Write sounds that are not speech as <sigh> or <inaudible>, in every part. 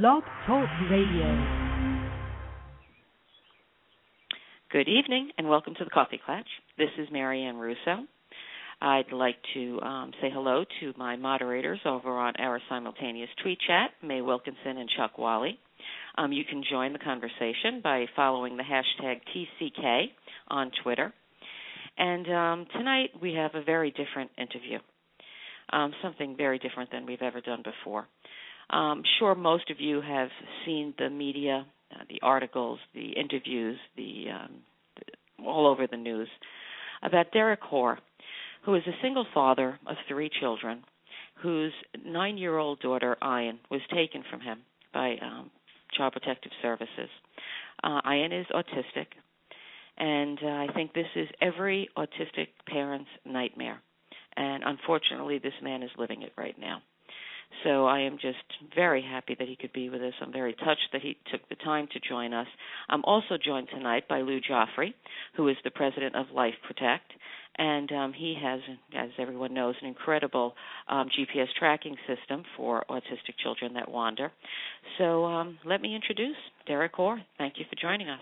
Blog Talk Radio. Good evening and welcome to the Coffee Klatch. This is Marianne Russo. I'd like to um, say hello to my moderators over on our simultaneous tweet chat, May Wilkinson and Chuck Wally. Um, you can join the conversation by following the hashtag TCK on Twitter. And um, tonight we have a very different interview, um, something very different than we've ever done before. I'm um, sure most of you have seen the media uh, the articles, the interviews, the, um, the all over the news about Derek Hoare, who is a single father of three children, whose nine-year-old daughter Ayn was taken from him by um, Child Protective Services. Uh, Ayn is autistic, and uh, I think this is every autistic parent's nightmare. And unfortunately, this man is living it right now. So I am just very happy that he could be with us. I'm very touched that he took the time to join us. I'm also joined tonight by Lou Joffrey, who is the president of Life Protect. And um, he has, as everyone knows, an incredible um, GPS tracking system for autistic children that wander. So um, let me introduce Derek Hoare. Thank you for joining us.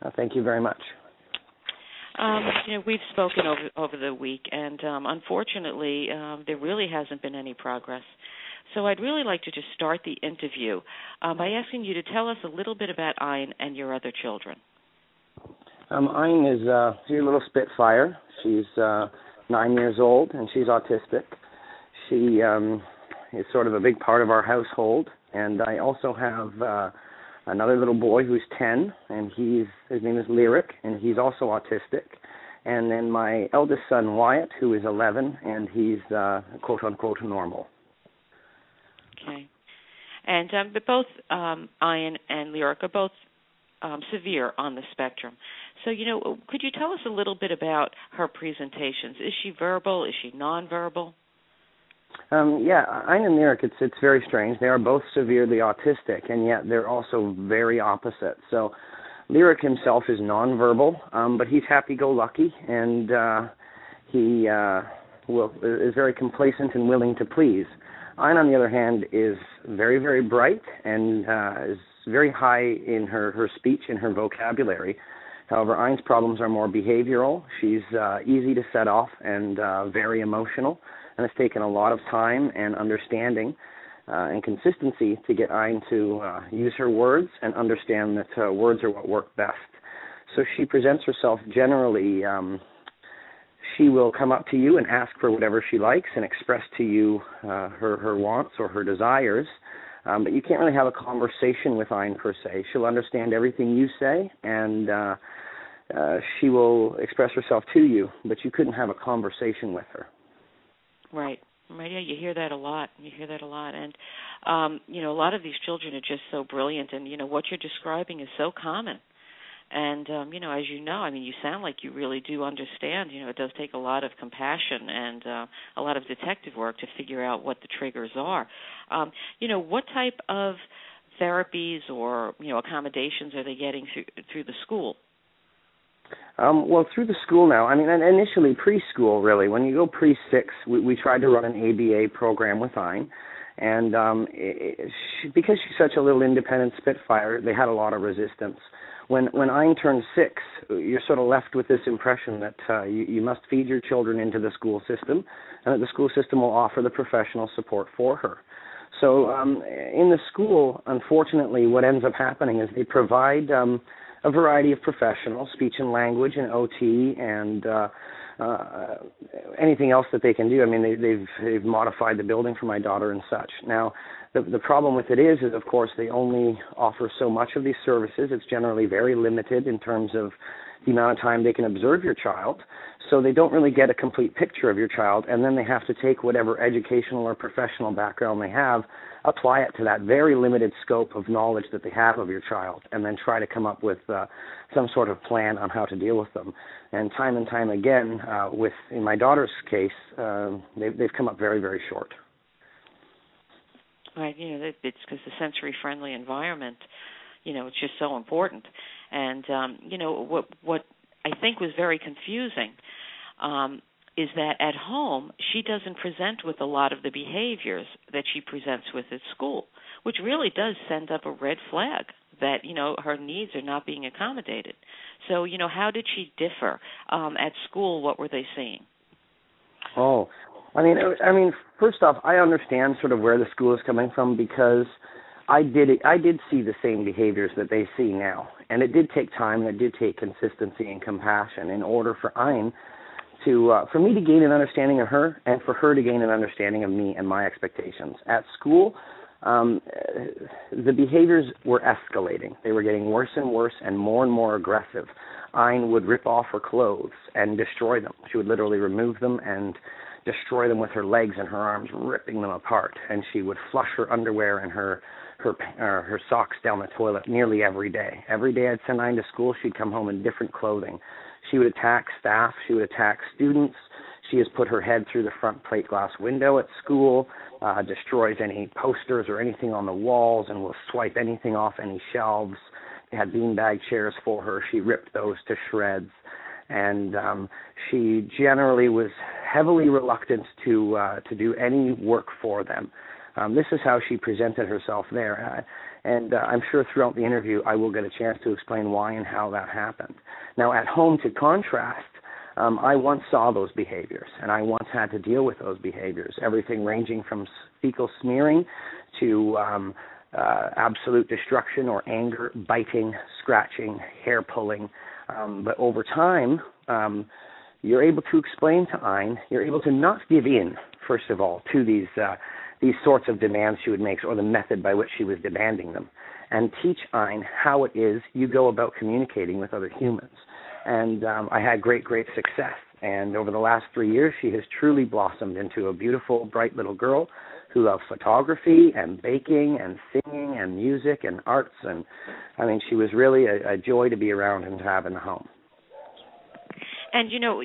Uh, thank you very much. Um, you know, we've spoken over over the week, and um, unfortunately, um, there really hasn't been any progress. So I'd really like to just start the interview um, by asking you to tell us a little bit about Ayn and your other children. Um, Ayn is uh, a little spitfire. She's uh, nine years old, and she's autistic. She um, is sort of a big part of our household, and I also have. Uh, another little boy who's 10, and he's his name is Lyric, and he's also autistic. And then my eldest son Wyatt, who is 11, and he's uh, quote unquote normal. Okay. And um, but both um, Ayn and Lyric are both um, severe on the spectrum. So, you know, could you tell us a little bit about her presentations? Is she verbal? Is she nonverbal? Um, yeah, Ayn and Lyric, it's it's very strange. They are both severely autistic, and yet they're also very opposite. So, Lyric himself is nonverbal, um, but he's happy-go-lucky, and uh, he uh, will is very complacent and willing to please. Ayn, on the other hand, is very very bright and uh, is very high in her her speech and her vocabulary. However, Ayn's problems are more behavioral. She's uh, easy to set off and uh, very emotional and it's taken a lot of time and understanding uh, and consistency to get Ayn to uh, use her words and understand that uh, words are what work best. So she presents herself generally. Um, she will come up to you and ask for whatever she likes and express to you uh, her her wants or her desires. Um, but you can't really have a conversation with Ayn per se. She'll understand everything you say and uh, uh, she will express herself to you, but you couldn't have a conversation with her. Right. Right. Yeah, you hear that a lot. You hear that a lot, and um, you know, a lot of these children are just so brilliant, and you know, what you're describing is so common. And um, you know, as you know, I mean, you sound like you really do understand. You know, it does take a lot of compassion and uh, a lot of detective work to figure out what the triggers are. Um, you know, what type of therapies or you know accommodations are they getting through through the school? Um, well, through the school now. I mean, initially preschool, really. When you go pre six, we, we tried to run an ABA program with Ayn, and um, it, she, because she's such a little independent spitfire, they had a lot of resistance. When when Ayn turned six, you're sort of left with this impression that uh, you, you must feed your children into the school system, and that the school system will offer the professional support for her. So um, in the school, unfortunately, what ends up happening is they provide um, a variety of professionals, speech and language and OT and uh, uh, anything else that they can do. I mean, they, they've they've modified the building for my daughter and such. Now, the the problem with it is, is of course they only offer so much of these services. It's generally very limited in terms of the amount of time they can observe your child. So they don't really get a complete picture of your child, and then they have to take whatever educational or professional background they have apply it to that very limited scope of knowledge that they have of your child, and then try to come up with uh, some sort of plan on how to deal with them. And time and time again, uh, with in my daughter's case, uh, they've, they've come up very, very short. Right, you know, it's because the sensory-friendly environment, you know, it's just so important. And um, you know what what I think was very confusing um, is that at home she doesn't present with a lot of the behaviors that she presents with at school, which really does send up a red flag that you know her needs are not being accommodated. So you know, how did she differ um, at school? What were they seeing? Oh, I mean, I mean, first off, I understand sort of where the school is coming from because I did I did see the same behaviors that they see now, and it did take time and it did take consistency and compassion in order for Ayn to uh, for me to gain an understanding of her and for her to gain an understanding of me and my expectations. At school, um, the behaviors were escalating. They were getting worse and worse and more and more aggressive. Ayn would rip off her clothes and destroy them. She would literally remove them and destroy them with her legs and her arms, ripping them apart. And she would flush her underwear and her her uh, her socks down the toilet nearly every day. Every day I'd send Ayn to school, she'd come home in different clothing. She would attack staff. She would attack students. She has put her head through the front plate glass window at school, uh, destroys any posters or anything on the walls, and will swipe anything off any shelves. They had beanbag chairs for her. She ripped those to shreds. And um, she generally was heavily reluctant to uh, to do any work for them. Um, this is how she presented herself there. And uh, I'm sure throughout the interview I will get a chance to explain why and how that happened. Now, at home, to contrast, um, I once saw those behaviors, and I once had to deal with those behaviors. Everything ranging from fecal smearing to um, uh, absolute destruction or anger, biting, scratching, hair pulling. Um, but over time, um, you're able to explain to Ayn, you're able to not give in, first of all, to these uh, these sorts of demands she would make or the method by which she was demanding them and teach Ayn how it is you go about communicating with other humans. And um, I had great, great success. And over the last three years, she has truly blossomed into a beautiful, bright little girl who loves photography and baking and singing and music and arts. And I mean, she was really a, a joy to be around and to have in the home. And you know,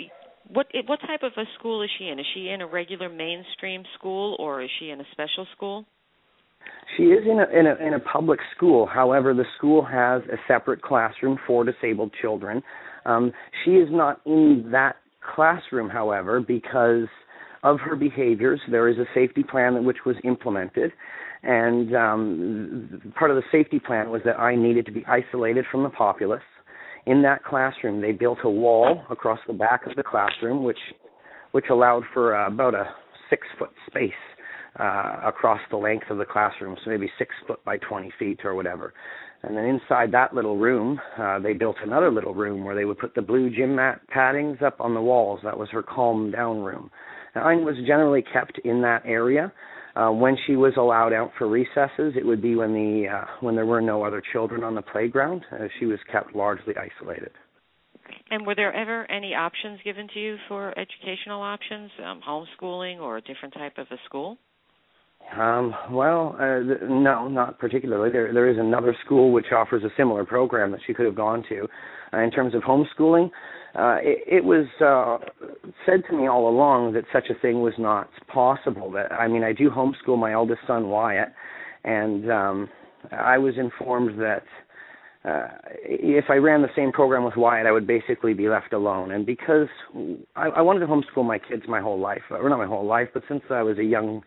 what what type of a school is she in? Is she in a regular mainstream school or is she in a special school? She is in a, in a in a public school. However, the school has a separate classroom for disabled children. Um, she is not in that classroom, however, because of her behaviors. There is a safety plan which was implemented, and um, part of the safety plan was that I needed to be isolated from the populace in that classroom, they built a wall across the back of the classroom, which which allowed for uh, about a six foot space uh, across the length of the classroom, so maybe six foot by 20 feet or whatever. And then inside that little room, uh, they built another little room where they would put the blue gym mat paddings up on the walls. That was her calm down room. Now, I was generally kept in that area. Uh, when she was allowed out for recesses, it would be when the uh, when there were no other children on the playground. Uh, she was kept largely isolated. And were there ever any options given to you for educational options, um, homeschooling or a different type of a school? Um, well, uh, th- no, not particularly. There, there is another school which offers a similar program that she could have gone to. Uh, in terms of homeschooling, uh, it, it was uh, said to me all along that such a thing was not possible. That I mean, I do homeschool my eldest son Wyatt, and um, I was informed that uh, if I ran the same program with Wyatt, I would basically be left alone. And because I, I wanted to homeschool my kids my whole life, or not my whole life, but since I was a young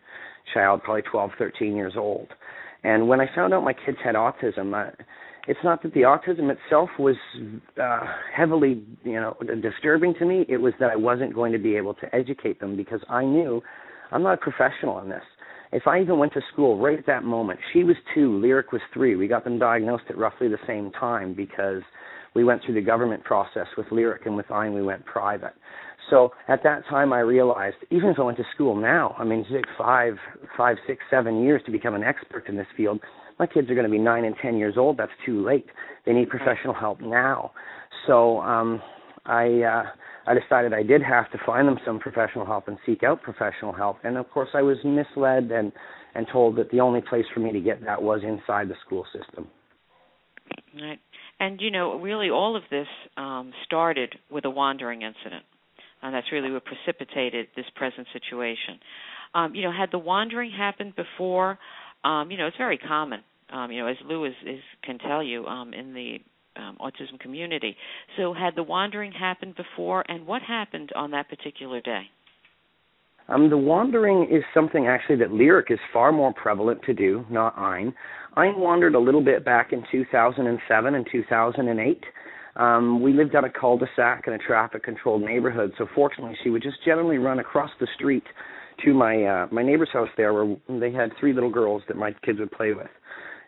child, probably 12, 13 years old. And when I found out my kids had autism, I, it's not that the autism itself was uh, heavily, you know, disturbing to me. It was that I wasn't going to be able to educate them because I knew I'm not a professional in this. If I even went to school right at that moment, she was two, Lyric was three. We got them diagnosed at roughly the same time because we went through the government process with Lyric and with Ayn we went private. So at that time, I realized even if I went to school now, I mean, it takes five, five, six, seven years to become an expert in this field. My kids are going to be nine and ten years old. That's too late. They need professional help now. So um, I uh, I decided I did have to find them some professional help and seek out professional help. And of course, I was misled and and told that the only place for me to get that was inside the school system. Right. And you know, really, all of this um, started with a wandering incident and that's really what precipitated this present situation. Um, you know, had the wandering happened before, um, you know, it's very common. Um, you know, as Lou is, is can tell you um, in the um, autism community. So, had the wandering happened before, and what happened on that particular day? Um, the wandering is something actually that Lyric is far more prevalent to do, not Ayn. Ayn wandered a little bit back in 2007 and 2008. Um, we lived on a cul-de-sac in a traffic-controlled neighborhood, so fortunately, she would just generally run across the street to my uh, my neighbor's house there, where they had three little girls that my kids would play with,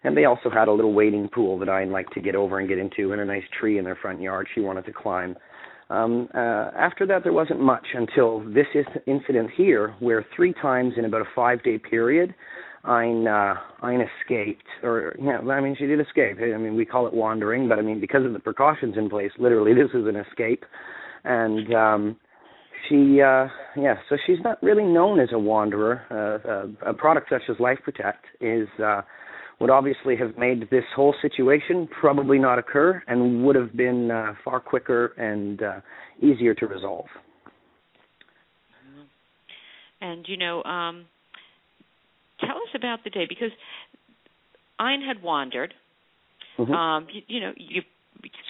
and they also had a little wading pool that I liked to get over and get into, and a nice tree in their front yard she wanted to climb. Um, uh, after that, there wasn't much until this incident here, where three times in about a five-day period, Ayn uh, Ayn escaped, or yeah, I mean she did escape. I mean we call it wandering, but I mean because of the precautions in place, literally this is an escape, and um, she uh, yeah, so she's not really known as a wanderer. Uh, a, a product such as Life Protect is uh, would obviously have made this whole situation probably not occur, and would have been uh, far quicker and uh, easier to resolve. And you know. Um tell us about the day because Ayn had wandered. Mm-hmm. Um, you, you know, you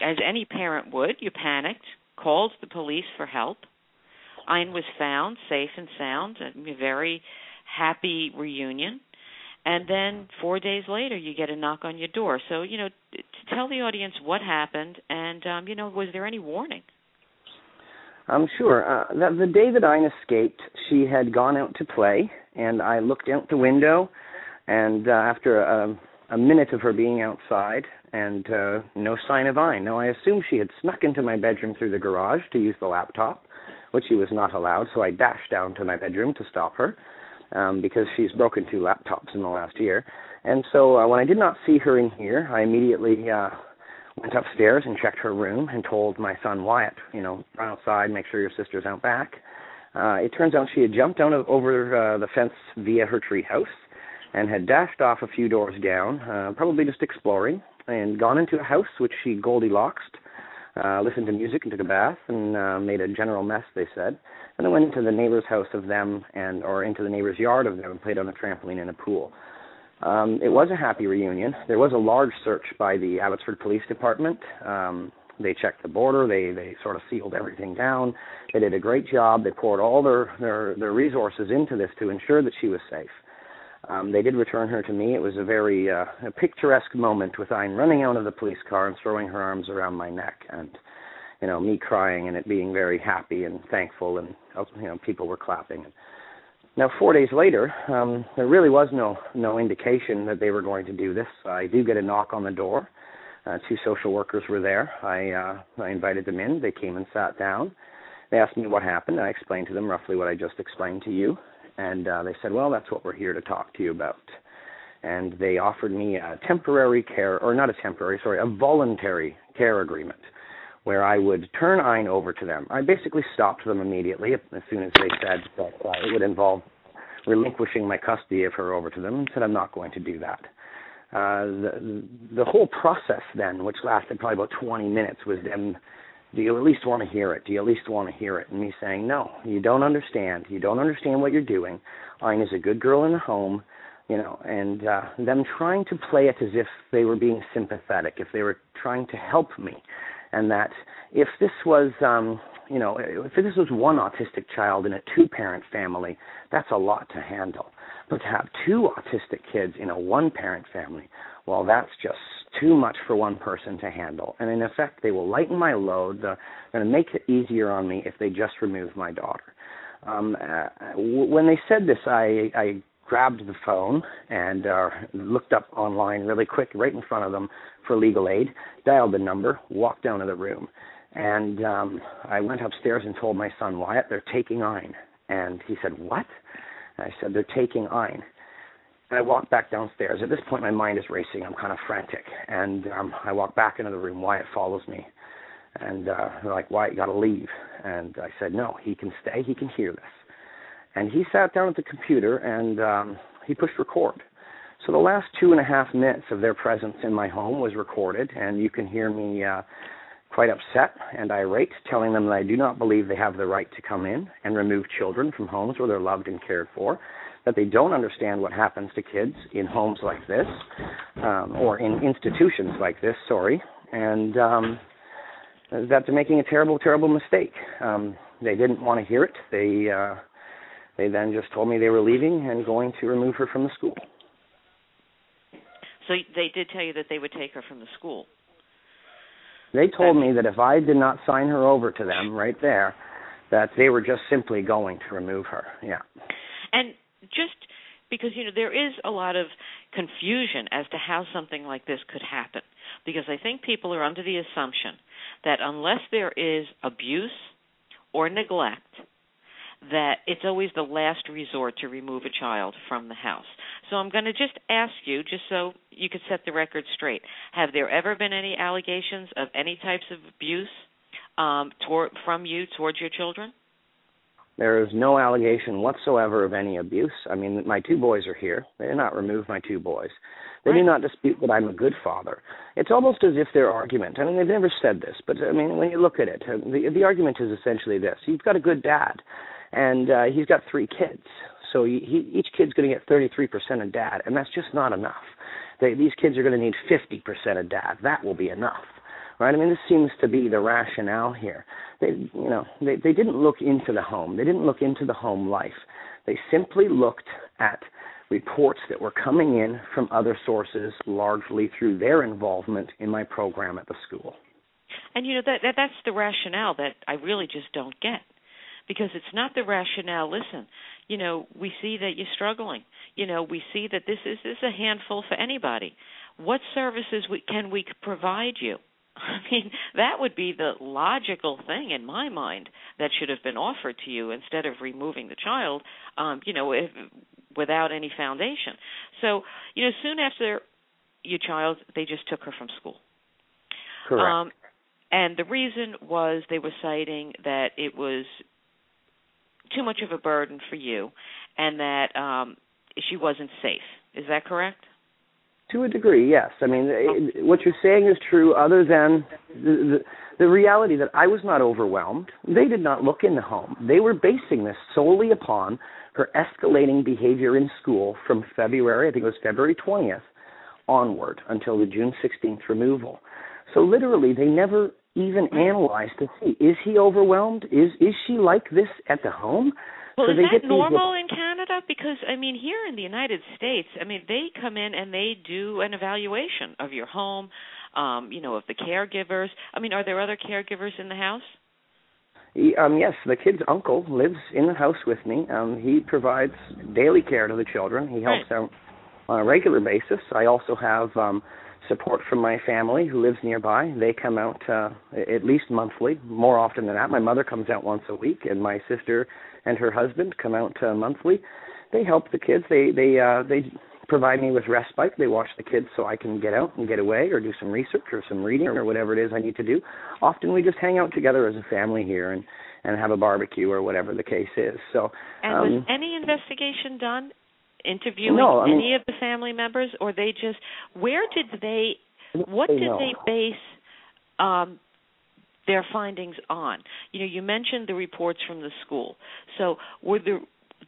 as any parent would, you panicked, called the police for help. Ayn was found safe and sound, a very happy reunion. And then four days later, you get a knock on your door. So, you know, to tell the audience what happened, and um, you know, was there any warning? I'm sure. Uh, the, the day that Ayn escaped, she had gone out to play, and I looked out the window, and uh, after a, a minute of her being outside, and uh, no sign of Ayn. Now I assumed she had snuck into my bedroom through the garage to use the laptop, which she was not allowed. So I dashed down to my bedroom to stop her, um, because she's broken two laptops in the last year. And so uh, when I did not see her in here, I immediately uh, went upstairs and checked her room and told my son Wyatt, you know, run outside, make sure your sister's out back. Uh, it turns out she had jumped down over uh, the fence via her treehouse and had dashed off a few doors down, uh, probably just exploring, and gone into a house which she Goldilocks, uh, listened to music and took a bath and uh, made a general mess, they said, and then went into the neighbor's house of them and or into the neighbor's yard of them and played on a trampoline in a pool. Um, it was a happy reunion. There was a large search by the Abbotsford Police Department. Um, they checked the border. They they sort of sealed everything down. They did a great job. They poured all their their, their resources into this to ensure that she was safe. Um, they did return her to me. It was a very uh, a picturesque moment with Ayn running out of the police car and throwing her arms around my neck, and you know me crying and it being very happy and thankful, and you know people were clapping. And, now, four days later, um, there really was no no indication that they were going to do this. I do get a knock on the door. Uh, two social workers were there. I uh, I invited them in. They came and sat down. They asked me what happened. I explained to them roughly what I just explained to you, and uh, they said, "Well, that's what we're here to talk to you about." And they offered me a temporary care, or not a temporary, sorry, a voluntary care agreement where I would turn Ayn over to them. I basically stopped them immediately as soon as they said that uh, it would involve relinquishing my custody of her over to them, and said I'm not going to do that. Uh, the the whole process then, which lasted probably about 20 minutes, was them. Do you at least want to hear it? Do you at least want to hear it? And me saying, no, you don't understand. You don't understand what you're doing. Ayn is a good girl in the home, you know, and uh, them trying to play it as if they were being sympathetic, if they were trying to help me and that if this was um you know if this was one autistic child in a two parent family that's a lot to handle. But to have two autistic kids in a one parent family well that's just too much for one person to handle. And in effect they will lighten my load. They're going to make it easier on me if they just remove my daughter. Um uh, when they said this i i grabbed the phone and uh, looked up online really quick, right in front of them for legal aid, dialed the number, walked down to the room. And um, I went upstairs and told my son Wyatt, they're taking Ayn. And he said, What? And I said, They're taking Ayn. And I walked back downstairs. At this point, my mind is racing. I'm kind of frantic. And um, I walk back into the room. Wyatt follows me. And uh, they're like, Wyatt, you got to leave. And I said, No, he can stay. He can hear this. And he sat down at the computer and um, he pushed record. So the last two and a half minutes of their presence in my home was recorded, and you can hear me uh, quite upset and irate, telling them that I do not believe they have the right to come in and remove children from homes where they're loved and cared for, that they don't understand what happens to kids in homes like this, um, or in institutions like this, sorry, and um, that they're making a terrible, terrible mistake. Um, they didn't want to hear it. They uh, they then just told me they were leaving and going to remove her from the school. So they did tell you that they would take her from the school. They told me that if I did not sign her over to them right there, that they were just simply going to remove her. Yeah. And just because you know there is a lot of confusion as to how something like this could happen because I think people are under the assumption that unless there is abuse or neglect that it's always the last resort to remove a child from the house. So I'm going to just ask you, just so you could set the record straight, have there ever been any allegations of any types of abuse um, toward, from you towards your children? There is no allegation whatsoever of any abuse. I mean, my two boys are here. They did not remove my two boys. They right. do not dispute that I'm a good father. It's almost as if their argument, I mean, they've never said this, but I mean, when you look at it, the, the argument is essentially this you've got a good dad and uh, he's got three kids. So he, he, each kid's going to get 33% of dad, and that's just not enough. They, these kids are going to need 50% of dad. That will be enough, right? I mean, this seems to be the rationale here. They, you know, they, they didn't look into the home. They didn't look into the home life. They simply looked at reports that were coming in from other sources, largely through their involvement in my program at the school. And you know that, that that's the rationale that I really just don't get because it's not the rationale. Listen you know we see that you're struggling. You know we see that this is this is a handful for anybody. What services we, can we provide you? <laughs> I mean that would be the logical thing in my mind that should have been offered to you instead of removing the child um you know if, without any foundation. So you know soon after your child they just took her from school. Correct. Um and the reason was they were citing that it was too much of a burden for you, and that um, she wasn't safe. Is that correct? To a degree, yes. I mean, it, what you're saying is true. Other than the, the the reality that I was not overwhelmed, they did not look in the home. They were basing this solely upon her escalating behavior in school from February, I think it was February 20th, onward until the June 16th removal. So literally, they never even analyze to see is he overwhelmed? Is is she like this at the home? Well, so is that normal in Canada? Because I mean, here in the United States, I mean, they come in and they do an evaluation of your home, um, you know, of the caregivers. I mean, are there other caregivers in the house? Um, yes, the kid's uncle lives in the house with me. Um, he provides daily care to the children. He helps right. out on a regular basis. I also have um, support from my family who lives nearby. They come out uh, at least monthly, more often than that. My mother comes out once a week, and my sister and her husband come out uh, monthly. They help the kids. They they uh, they provide me with respite. They watch the kids so I can get out and get away, or do some research or some reading or whatever it is I need to do. Often we just hang out together as a family here and and have a barbecue or whatever the case is. So. And um, was any investigation done interviewing no, I mean, any of the family members, or they just where did they what did they base um, their findings on? You know, you mentioned the reports from the school. So were the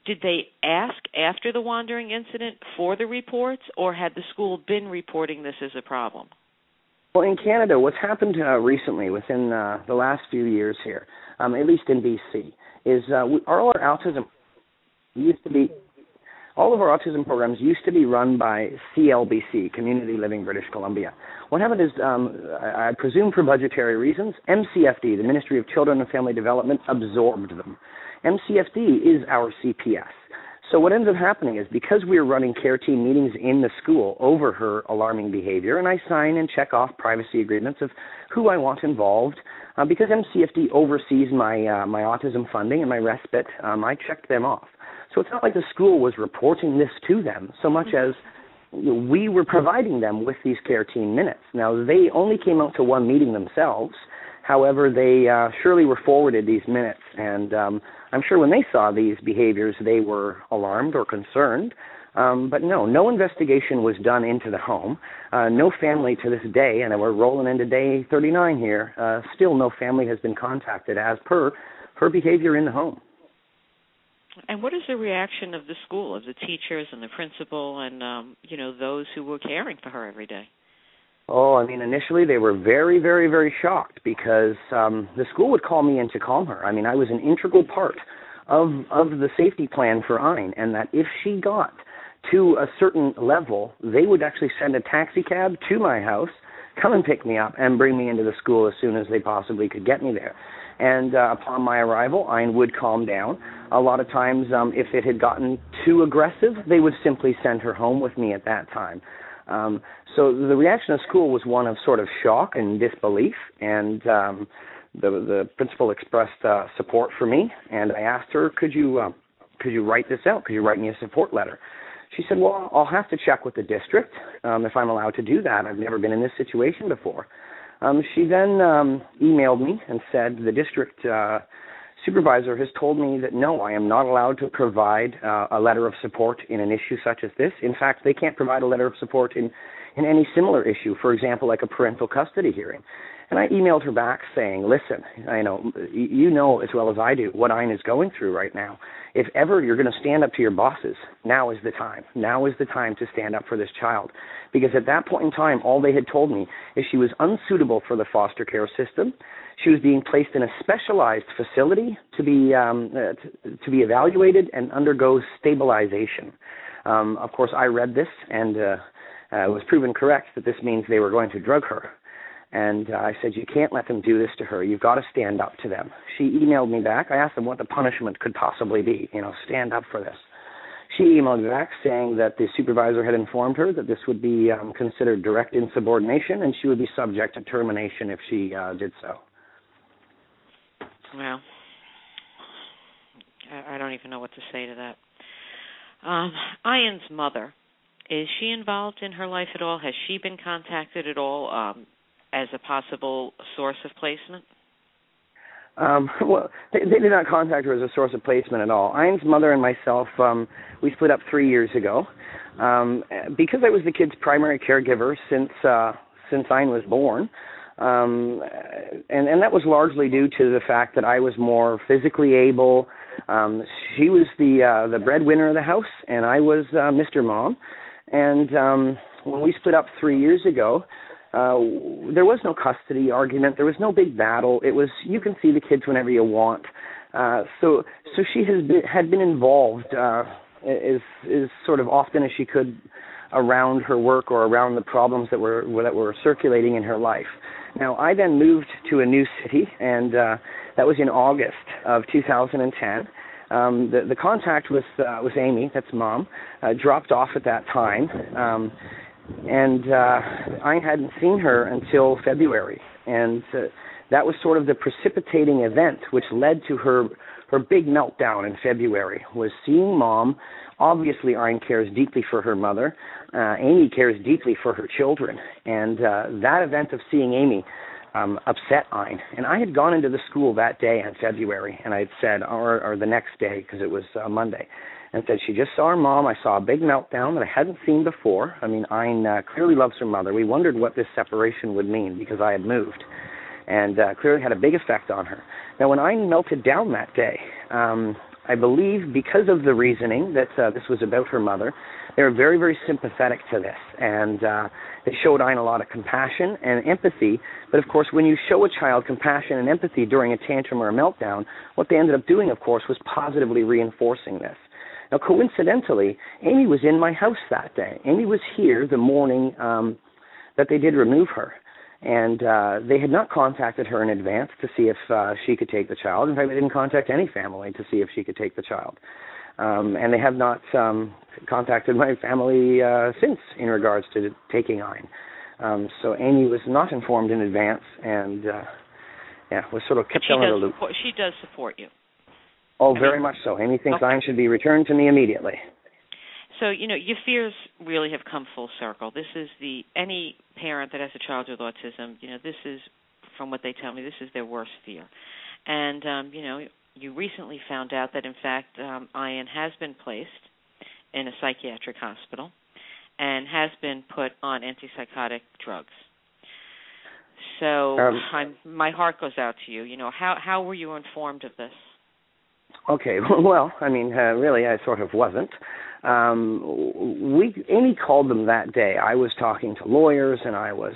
did they ask after the wandering incident for the reports, or had the school been reporting this as a problem? Well, in Canada, what's happened uh, recently, within uh, the last few years here, um, at least in BC, is uh, we, all our autism used to be all of our autism programs used to be run by CLBC, Community Living British Columbia. What happened is, um, I, I presume for budgetary reasons, MCFD, the Ministry of Children and Family Development, absorbed them. MCFD is our CPS. So what ends up happening is because we're running care team meetings in the school over her alarming behavior, and I sign and check off privacy agreements of who I want involved, uh, because MCFD oversees my uh, my autism funding and my respite, um, I checked them off. So it's not like the school was reporting this to them so much as we were providing them with these care team minutes. Now, they only came out to one meeting themselves. However, they uh, surely were forwarded these minutes, and um, I'm sure when they saw these behaviors, they were alarmed or concerned. Um, but no, no investigation was done into the home. Uh, no family to this day, and we're rolling into day 39 here. Uh, still, no family has been contacted as per her behavior in the home. And what is the reaction of the school, of the teachers and the principal, and um, you know those who were caring for her every day? Oh, I mean, initially they were very, very, very shocked because um, the school would call me in to calm her. I mean, I was an integral part of of the safety plan for Ayn, and that if she got to a certain level, they would actually send a taxi cab to my house, come and pick me up, and bring me into the school as soon as they possibly could get me there. And uh, upon my arrival, Ayn would calm down. A lot of times, um, if it had gotten too aggressive, they would simply send her home with me at that time. Um, so the reaction of school was one of sort of shock and disbelief, and um, the the principal expressed uh, support for me, and I asked her, could you uh, could you write this out? Could you write me a support letter? She said, well, I'll have to check with the district um, if I'm allowed to do that. I've never been in this situation before. Um, she then um, emailed me and said the district uh, supervisor has told me that no, I am not allowed to provide uh, a letter of support in an issue such as this. In fact, they can't provide a letter of support in in any similar issue, for example, like a parental custody hearing. And I emailed her back saying, "Listen, I know you know as well as I do what Ayn is going through right now. If ever you're going to stand up to your bosses, now is the time. Now is the time to stand up for this child, because at that point in time, all they had told me is she was unsuitable for the foster care system. She was being placed in a specialized facility to be um, uh, to, to be evaluated and undergo stabilization. Um, of course, I read this and uh, uh, was proven correct that this means they were going to drug her. And uh, I said, You can't let them do this to her. You've got to stand up to them. She emailed me back. I asked them what the punishment could possibly be. You know, stand up for this. She emailed me back saying that the supervisor had informed her that this would be um, considered direct insubordination and she would be subject to termination if she uh, did so. Well, I don't even know what to say to that. Um, Ayn's mother, is she involved in her life at all? Has she been contacted at all? Um, as a possible source of placement? Um, well, they, they, did not contact her as a source of placement at all. Ayn's mother and myself, um, we split up three years ago. Um, because I was the kid's primary caregiver since uh, since Ayn was born, um, and and that was largely due to the fact that I was more physically able. Um, she was the uh, the breadwinner of the house, and I was uh, Mr. Mom. And um, when we split up three years ago, uh, there was no custody argument. There was no big battle. It was you can see the kids whenever you want. Uh, so so she has been, had been involved uh, as as sort of often as she could around her work or around the problems that were that were circulating in her life. Now I then moved to a new city, and uh, that was in August of 2010. Um, the, the contact with uh, with Amy, that's mom, uh, dropped off at that time. Um, and uh, I hadn't seen her until February, and uh, that was sort of the precipitating event which led to her her big meltdown in February. Was seeing mom. Obviously, Ayn cares deeply for her mother. Uh, Amy cares deeply for her children, and uh, that event of seeing Amy um, upset Ayn. And I had gone into the school that day in February, and I had said, or, or the next day because it was uh, Monday, and said she just saw her mom. I saw a big meltdown that I hadn't seen before. I mean, Ayn uh, clearly loves her mother. We wondered what this separation would mean because I had moved, and uh, clearly had a big effect on her. Now, when Ayn melted down that day, um, I believe because of the reasoning that uh, this was about her mother, they were very, very sympathetic to this, and uh, they showed Ayn a lot of compassion and empathy. But of course, when you show a child compassion and empathy during a tantrum or a meltdown, what they ended up doing, of course, was positively reinforcing this. Now, coincidentally, Amy was in my house that day. Amy was here the morning um, that they did remove her. And uh, they had not contacted her in advance to see if uh, she could take the child. In fact, they didn't contact any family to see if she could take the child. Um, and they have not um, contacted my family uh, since in regards to taking Ayn. Um, so Amy was not informed in advance, and uh, yeah, was sort of kept she does the loop. Support, she does support you. Oh, very much so. Amy thinks okay. Ayn should be returned to me immediately. So you know your fears really have come full circle. This is the any parent that has a child with autism. You know this is from what they tell me this is their worst fear, and um, you know you recently found out that in fact um, Ayn has been placed in a psychiatric hospital and has been put on antipsychotic drugs. So um, I'm, my heart goes out to you. You know how how were you informed of this? Okay, <laughs> well, I mean, uh, really, I sort of wasn't. Um, we Amy called them that day. I was talking to lawyers, and I was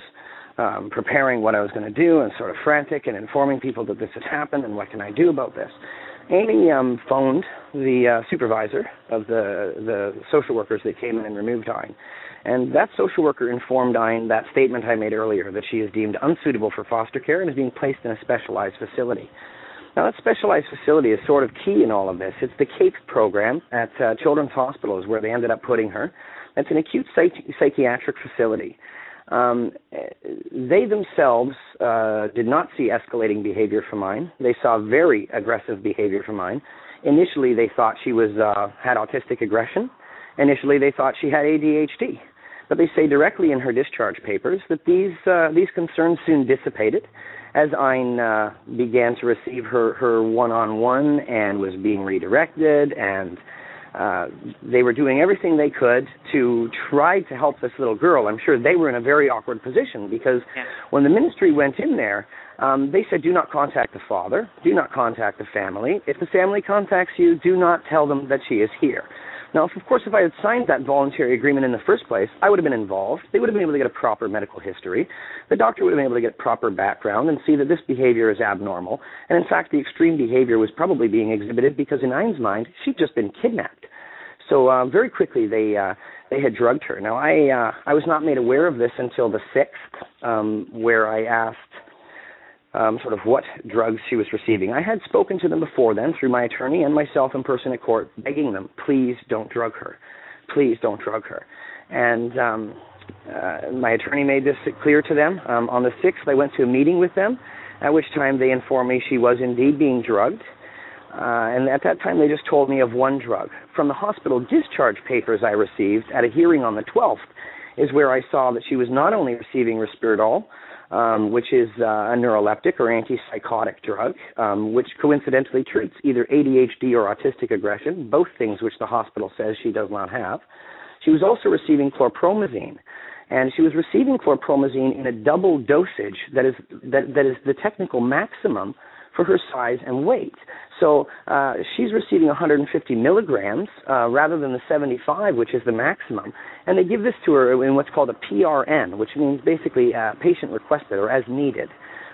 um, preparing what I was going to do, and sort of frantic and informing people that this had happened and what can I do about this. Amy um, phoned the uh, supervisor of the the social workers that came in and removed Ayn, and that social worker informed Ayn that statement I made earlier that she is deemed unsuitable for foster care and is being placed in a specialized facility. Now, that specialized facility is sort of key in all of this. It's the CAPE program at uh, Children's Hospitals where they ended up putting her. It's an acute psych- psychiatric facility. Um, they themselves uh, did not see escalating behavior from mine. They saw very aggressive behavior from mine. Initially, they thought she was uh, had autistic aggression. Initially, they thought she had ADHD. But they say directly in her discharge papers that these uh, these concerns soon dissipated as Ayn uh, began to receive her her one-on-one and was being redirected and uh, they were doing everything they could to try to help this little girl. I'm sure they were in a very awkward position because when the ministry went in there, um, they said, do not contact the father, do not contact the family. If the family contacts you, do not tell them that she is here. Now, if, of course, if I had signed that voluntary agreement in the first place, I would have been involved. They would have been able to get a proper medical history. The doctor would have been able to get proper background and see that this behavior is abnormal. And in fact, the extreme behavior was probably being exhibited because, in Ayn's mind, she'd just been kidnapped. So uh, very quickly, they uh, they had drugged her. Now, I uh, I was not made aware of this until the sixth, um, where I asked um, sort of what drugs she was receiving. I had spoken to them before then through my attorney and myself in person at court, begging them, please don't drug her, please don't drug her. And um, uh, my attorney made this clear to them. Um, on the sixth, I went to a meeting with them, at which time they informed me she was indeed being drugged. Uh, and at that time, they just told me of one drug. From the hospital discharge papers I received at a hearing on the 12th, is where I saw that she was not only receiving Risperdal, um, which is uh, a neuroleptic or antipsychotic drug, um, which coincidentally treats either ADHD or autistic aggression, both things which the hospital says she does not have. She was also receiving chlorpromazine, and she was receiving chlorpromazine in a double dosage that is that, that is the technical maximum for her size and weight. So uh, she's receiving 150 milligrams uh, rather than the 75, which is the maximum. And they give this to her in what's called a PRN, which means basically uh, patient requested or as needed.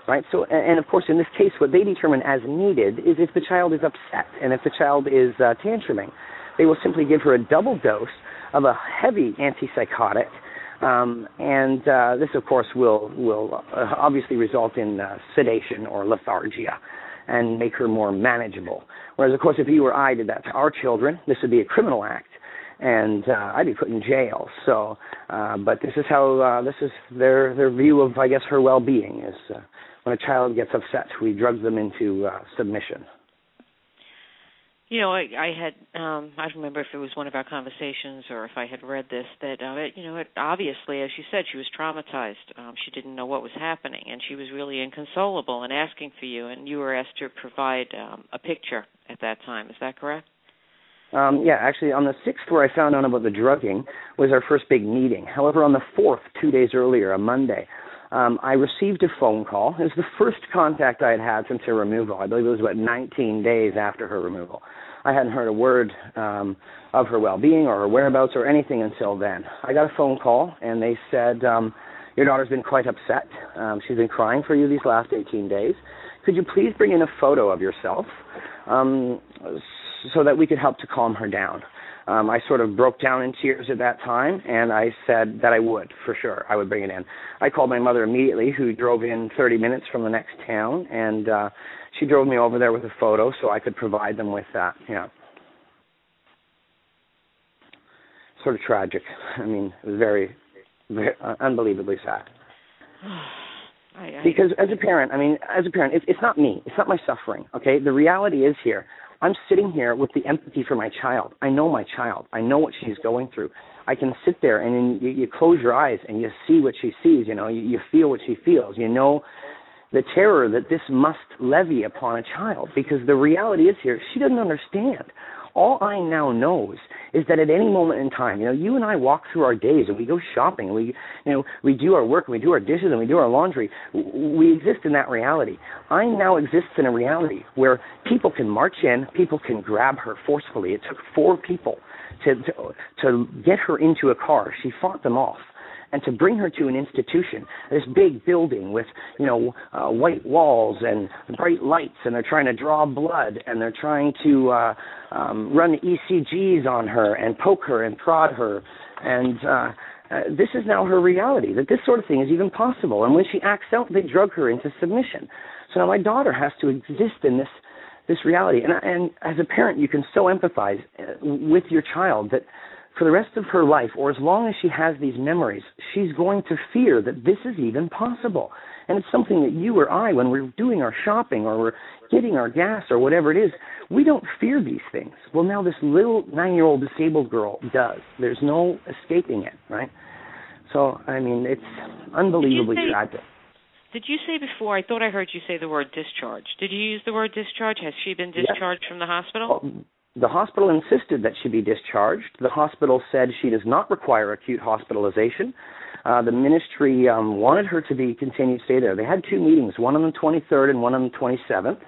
Right. So, and of course, in this case, what they determine as needed is if the child is upset and if the child is uh, tantruming, they will simply give her a double dose of a heavy antipsychotic um, and uh, this, of course, will will uh, obviously result in uh, sedation or lethargia and make her more manageable. Whereas, of course, if you or I did that to our children, this would be a criminal act, and uh, I'd be put in jail. So, uh, but this is how uh, this is their their view of, I guess, her well-being is uh, when a child gets upset, we drug them into uh, submission. You know, I, I had um I don't remember if it was one of our conversations or if I had read this that uh, it, you know, it obviously as you said she was traumatized. Um she didn't know what was happening and she was really inconsolable and asking for you and you were asked to provide um a picture at that time. Is that correct? Um, yeah, actually, on the sixth, where I found out about the drugging, was our first big meeting. However, on the fourth, two days earlier, a Monday, um, I received a phone call. It was the first contact I had had since her removal. I believe it was about 19 days after her removal. I hadn't heard a word um, of her well-being or her whereabouts or anything until then. I got a phone call and they said, um, "Your daughter's been quite upset. Um, she's been crying for you these last 18 days. Could you please bring in a photo of yourself um, so that we could help to calm her down?" Um, I sort of broke down in tears at that time, and I said that I would for sure. I would bring it in. I called my mother immediately, who drove in 30 minutes from the next town, and uh, she drove me over there with a photo so I could provide them with that. Yeah. Sort of tragic. I mean, it was very, very uh, unbelievably sad. <sighs> I, I, because as a parent, I mean, as a parent, it's, it's not me. It's not my suffering. Okay. The reality is here. I'm sitting here with the empathy for my child. I know my child. I know what she's going through. I can sit there and you, you close your eyes and you see what she sees. You know, you, you feel what she feels. You know the terror that this must levy upon a child because the reality is here she doesn't understand. All i now knows is that at any moment in time you know you and i walk through our days and we go shopping we you know we do our work and we do our dishes and we do our laundry. We exist in that reality. I now exist in a reality where people can march in people can grab her forcefully. It took four people to to, to get her into a car. She fought them off and to bring her to an institution, this big building with you know uh, white walls and bright lights, and they're trying to draw blood, and they're trying to uh, um, run ECGs on her and poke her and prod her, and uh, uh, this is now her reality that this sort of thing is even possible. And when she acts out, they drug her into submission. So now my daughter has to exist in this this reality. And and as a parent, you can so empathize uh, with your child that for the rest of her life, or as long as she has these memories, she's going to fear that this is even possible. And it's something that you or I, when we're doing our shopping or we're getting our gas or whatever it is, we don't fear these things. Well, now this little nine year old disabled girl does. There's no escaping it, right? So, I mean, it's unbelievably say, tragic. Did you say before? I thought I heard you say the word discharge. Did you use the word discharge? Has she been discharged yes. from the hospital? Well, the hospital insisted that she be discharged. The hospital said she does not require acute hospitalization. Uh, the ministry um, wanted her to be continued to stay there. They had two meetings, one on the 23rd and one on the 27th.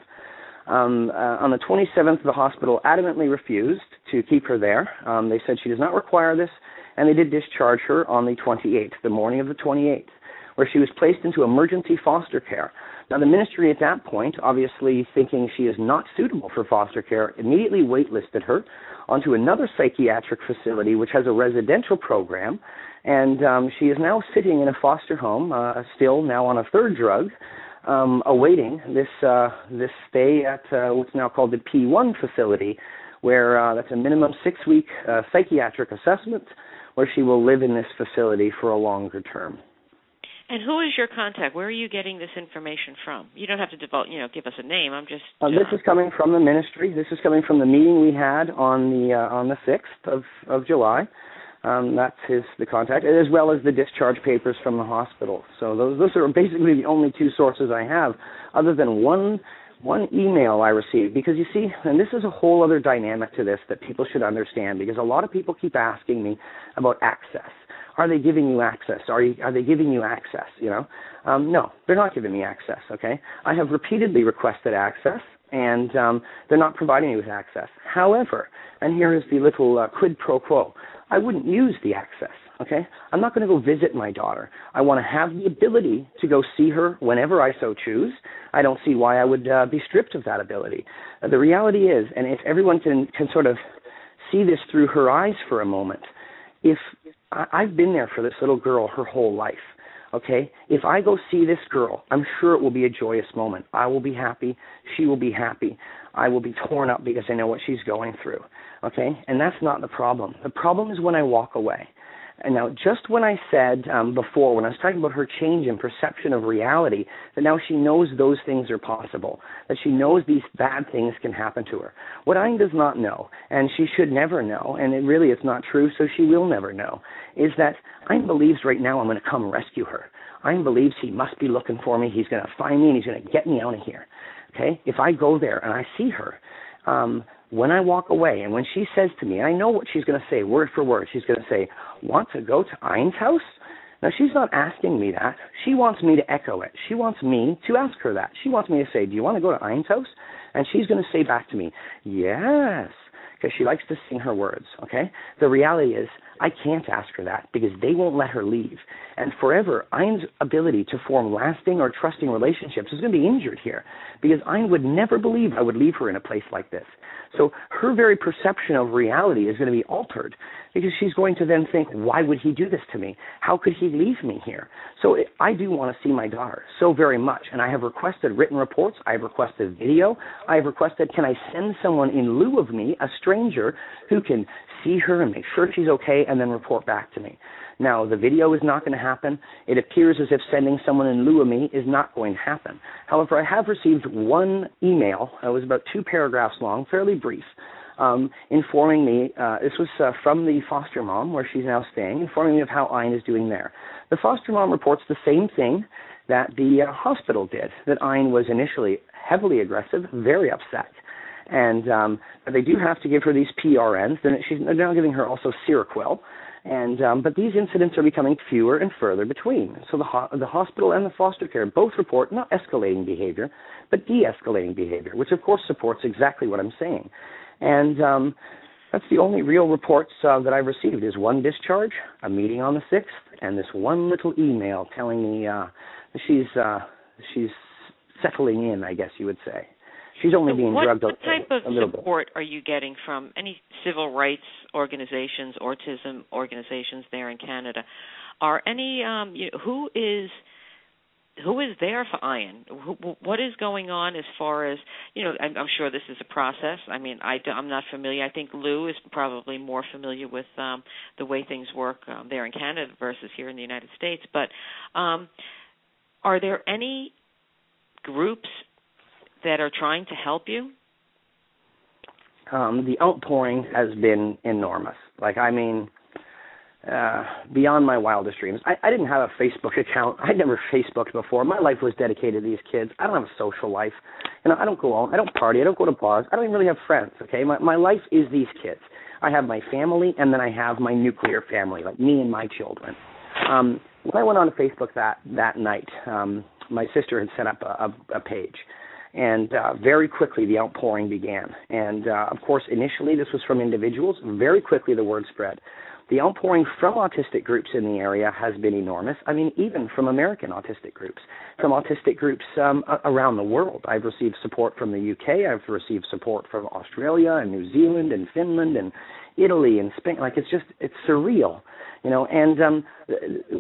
Um, uh, on the 27th, the hospital adamantly refused to keep her there. Um, they said she does not require this, and they did discharge her on the 28th, the morning of the 28th, where she was placed into emergency foster care. Now, the ministry at that point, obviously thinking she is not suitable for foster care, immediately waitlisted her onto another psychiatric facility which has a residential program, and um, she is now sitting in a foster home, uh, still now on a third drug, um, awaiting this uh, this stay at uh, what's now called the P1 facility, where uh, that's a minimum six-week uh, psychiatric assessment, where she will live in this facility for a longer term. And who is your contact? Where are you getting this information from? You don't have to devote, you know, give us a name. I'm just. Uh, this is coming from the ministry. This is coming from the meeting we had on the uh, on the sixth of of July. Um, that's his the contact, as well as the discharge papers from the hospital. So those those are basically the only two sources I have, other than one one email I received. Because you see, and this is a whole other dynamic to this that people should understand. Because a lot of people keep asking me about access are they giving you access? Are you, are they giving you access? You know, um, no, they're not giving me access. Okay, I have repeatedly requested access, and um, they're not providing me with access. However, and here is the little uh, quid pro quo: I wouldn't use the access. Okay, I'm not going to go visit my daughter. I want to have the ability to go see her whenever I so choose. I don't see why I would uh, be stripped of that ability. Uh, the reality is, and if everyone can can sort of see this through her eyes for a moment, if I, I've been there for this little girl her whole life. Okay? If I go see this girl, I'm sure it will be a joyous moment. I will be happy. She will be happy. I will be torn up because I know what she's going through. Okay? And that's not the problem. The problem is when I walk away. And now, just when I said um, before, when I was talking about her change in perception of reality, that now she knows those things are possible, that she knows these bad things can happen to her. What Ayn does not know, and she should never know, and it really is not true, so she will never know, is that Ayn believes right now I'm going to come rescue her. Ayn believes he must be looking for me. He's going to find me, and he's going to get me out of here. Okay? If I go there and I see her, um, when I walk away and when she says to me, I know what she's going to say word for word. She's going to say, "Want to go to Ayn's house?" Now she's not asking me that. She wants me to echo it. She wants me to ask her that. She wants me to say, "Do you want to go to Ayn's house?" And she's going to say back to me, "Yes." Because she likes to sing her words, okay? The reality is, I can't ask her that because they won't let her leave. And forever, Ayn's ability to form lasting or trusting relationships is going to be injured here because Ayn would never believe I would leave her in a place like this. So her very perception of reality is going to be altered because she's going to then think, why would he do this to me? How could he leave me here? So I do want to see my daughter so very much. And I have requested written reports. I have requested video. I have requested, can I send someone in lieu of me, a stranger, who can see her and make sure she's okay and then report back to me? Now, the video is not going to happen. It appears as if sending someone in lieu of me is not going to happen. However, I have received one email. It was about two paragraphs long, fairly brief, um, informing me. Uh, this was uh, from the foster mom, where she's now staying, informing me of how Ayn is doing there. The foster mom reports the same thing that the uh, hospital did. That Ayn was initially heavily aggressive, very upset, and um, they do have to give her these PRNs. Then she's now giving her also Seroquel. And um, but these incidents are becoming fewer and further between. So the ho- the hospital and the foster care both report not escalating behavior, but de-escalating behavior, which of course supports exactly what I'm saying. And um, that's the only real reports uh, that I've received is one discharge, a meeting on the 6th, and this one little email telling me uh, she's uh, she's settling in, I guess you would say. She's only so being what, drugged what type of support are you getting from any civil rights organizations, autism organizations there in Canada? Are any um, you know, who is who is there for Ayn? Who, what is going on as far as you know? I'm, I'm sure this is a process. I mean, I, I'm not familiar. I think Lou is probably more familiar with um, the way things work um, there in Canada versus here in the United States. But um, are there any groups that are trying to help you? Um, the outpouring has been enormous. Like, I mean, uh, beyond my wildest dreams. I, I didn't have a Facebook <laughs> account. I never Facebooked before. My life was dedicated to these kids. I don't have a social life. You know, I don't go out. I don't party. I don't go to bars. I don't even really have friends. Okay, my my life is these kids. I have my family, and then I have my nuclear family, like me and my children. Um, when I went on Facebook that that night, um, my sister had set up a, a, a page, and uh, very quickly the outpouring began. And uh, of course, initially this was from individuals. Very quickly the word spread. The outpouring from autistic groups in the area has been enormous. I mean, even from American autistic groups, from autistic groups um, around the world. I've received support from the UK. I've received support from Australia and New Zealand and Finland and Italy and Spain. Like it's just it's surreal you know and um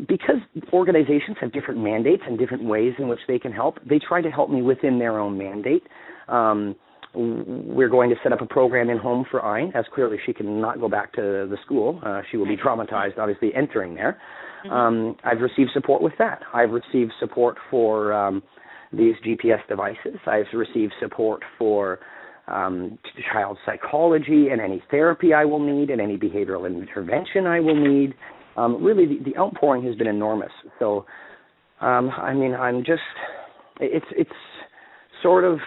because organizations have different mandates and different ways in which they can help they try to help me within their own mandate um we're going to set up a program in home for Ayn, as clearly she cannot go back to the school. Uh, she will be traumatized, obviously, entering there. Mm-hmm. Um, I've received support with that. I've received support for um, these GPS devices. I've received support for um, child psychology and any therapy I will need and any behavioral intervention I will need. Um, really, the, the outpouring has been enormous. So, um, I mean, I'm just, it's it's sort of,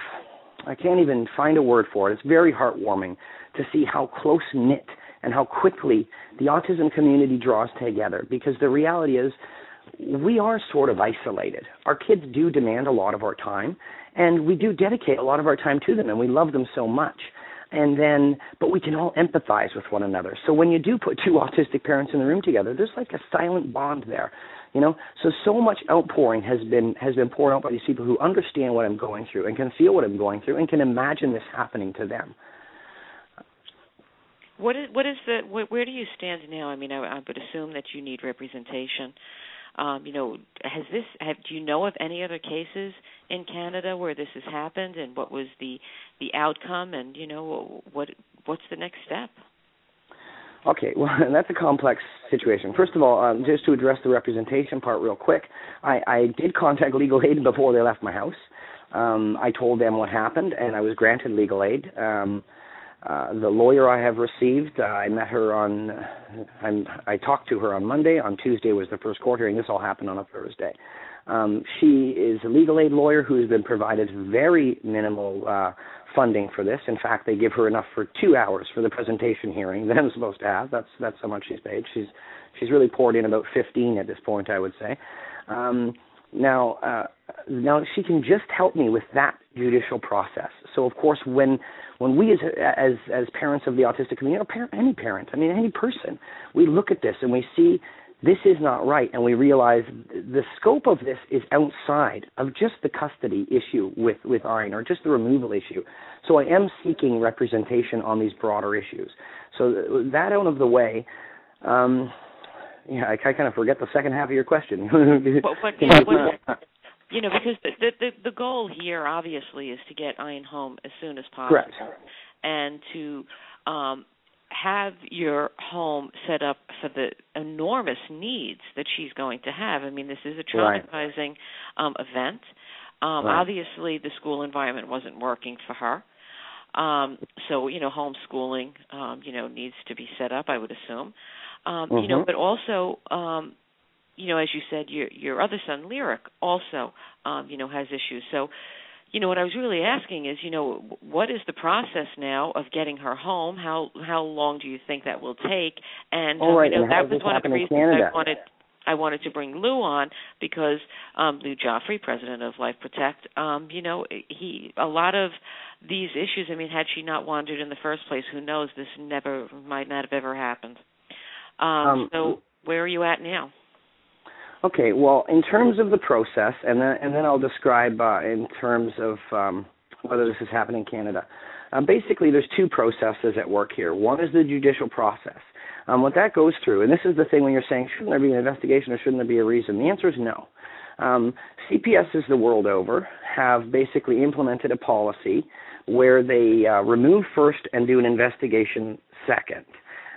I can't even find a word for it. It's very heartwarming to see how close knit and how quickly the autism community draws together. Because the reality is, we are sort of isolated. Our kids do demand a lot of our time, and we do dedicate a lot of our time to them and we love them so much. And then but we can all empathize with one another. So when you do put <laughs> two autistic parents in the room together there's like a silent bond there you know? So so much outpouring has been has been poured out by these people who understand what i'm going through and can feel what i'm going through and can imagine this happening to them. What is what is the where, do you stand now? I mean I, I would assume that you need representation um, you know, has this? Have, do you know of any other cases in Canada where this has happened, and what was the the outcome, and you know, what what's the next step? Okay, <laughs> well, that's a complex situation. First of all, um, just to address the representation part real quick, I, I did contact legal aid before they left my house. Um, I told them what happened, and I was granted legal aid. Um, uh, the lawyer I have received, uh, I met her on, I'm, I talked to her on Monday. On Tuesday was the first court hearing. This all happened on a Thursday. Um, she is a legal aid lawyer who has been provided very minimal uh, funding for this. In fact, they give her enough for two hours for the presentation hearing <laughs> that I'm supposed to have. That's that's how much she's paid. She's she's really poured in about 15 at this point, I would say. Um, now, uh, now she can just help me with that judicial process. So, of course, when when we as as as parents of the autistic community, or parent, any parent, I mean any person, we look at this and we see this is not right, and we realize the scope of this is outside of just the custody issue with with Ayn or just the removal issue. So I am seeking representation on these broader issues. So that out of the way. Um, yeah, I, I kind of forget the second half of your question. <laughs> well, know, what, you know, because the, the the goal here obviously is to get Ayn home as soon as possible, Correct. and to um, have your home set up for the enormous needs that she's going to have. I mean, this is a traumatizing right. um, event. Um, right. Obviously, the school environment wasn't working for her. Um, so, you know, homeschooling, um, you know, needs to be set up. I would assume, um, mm-hmm. you know, but also, um, you know, as you said, your your other son, Lyric, also, um, you know, has issues. So, you know, what I was really asking is, you know, what is the process now of getting her home? How how long do you think that will take? And right, you know, and that was one of the reasons Canada? I wanted I wanted to bring Lou on because um, Lou Joffrey, president of Life Protect, um, you know, he a lot of these issues. I mean, had she not wandered in the first place, who knows? This never might not have ever happened. Um, Um, so, where are you at now? Okay, well, in terms of the process, and then and then I'll describe uh, in terms of um, whether this has happened in Canada. Um, basically, there's two processes at work here. One is the judicial process. Um, what that goes through, and this is the thing when you're saying, shouldn't there be an investigation or shouldn't there be a reason? The answer is no. Um, CPSs the world over have basically implemented a policy where they uh, remove first and do an investigation second.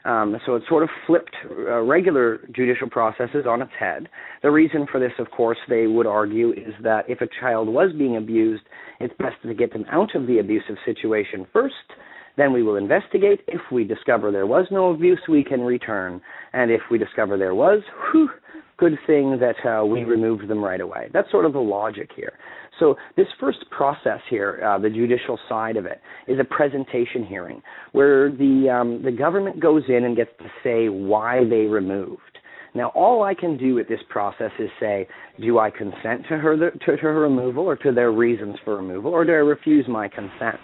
Um, so it sort of flipped uh, regular judicial processes on its head. The reason for this, of course, they would argue, is that if a child was being abused, it's best to get them out of the abusive situation first. Then we will investigate. If we discover there was no abuse, we can return. And if we discover there was, whew, good thing that uh, we removed them right away. That's sort of the logic here. So this first process here, uh, the judicial side of it, is a presentation hearing where the um, the government goes in and gets to say why they removed. Now, all I can do with this process is say, do I consent to her to, to her removal or to their reasons for removal, or do I refuse my consent?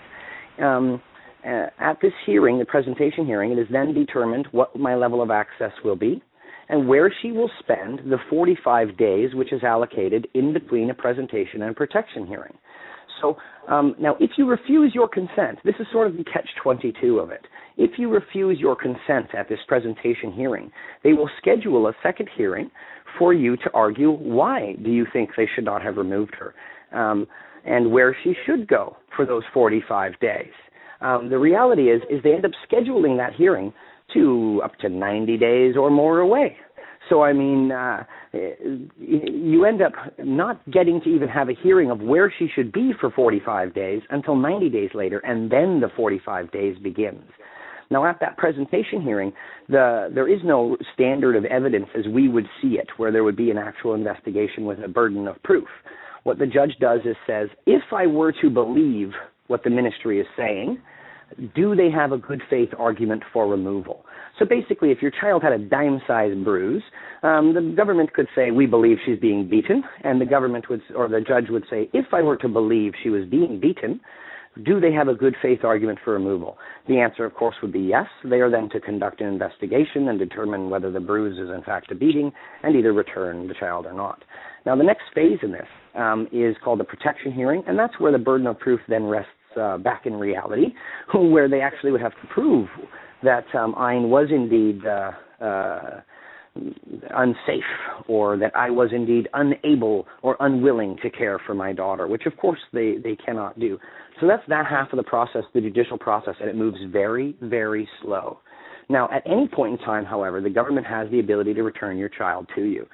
Um, uh, at this hearing, the presentation hearing, it is then determined what my level of access will be and where she will spend the 45 days which is allocated in between a presentation and protection hearing. So um, now, if you refuse your consent, this is sort of the catch 22 of it. If you refuse your consent at this presentation hearing, they will schedule a second hearing for you to argue why do you think they should not have removed her um, and where she should go for those 45 days. Um, the reality is, is they end up scheduling that hearing to up to 90 days or more away. So I mean, uh, you end up not getting to even have a hearing of where she should be for 45 days until 90 days later, and then the 45 days begins. Now, at that presentation hearing, the, there is no standard of evidence as we would see it, where there would be an actual investigation with a burden of proof. What the judge does is says, if I were to believe what the ministry is saying, do they have a good faith argument for removal? So basically, if your child had a dime sized bruise, um, the government could say, We believe she's being beaten. And the government would, or the judge would say, If I were to believe she was being beaten, do they have a good faith argument for removal? The answer, of course, would be yes. They are then to conduct an investigation and determine whether the bruise is in fact a beating and either return the child or not. Now, the next phase in this um, is called the protection hearing, and that's where the burden of proof then rests uh, back in reality, <laughs> where they actually would have to prove that um, Ayn was indeed uh, uh, unsafe or that I was indeed unable or unwilling to care for my daughter, which of course they, they cannot do. So that's that half of the process, the judicial process, and it moves very, very slow. Now, at any point in time, however, the government has the ability to return your child to you.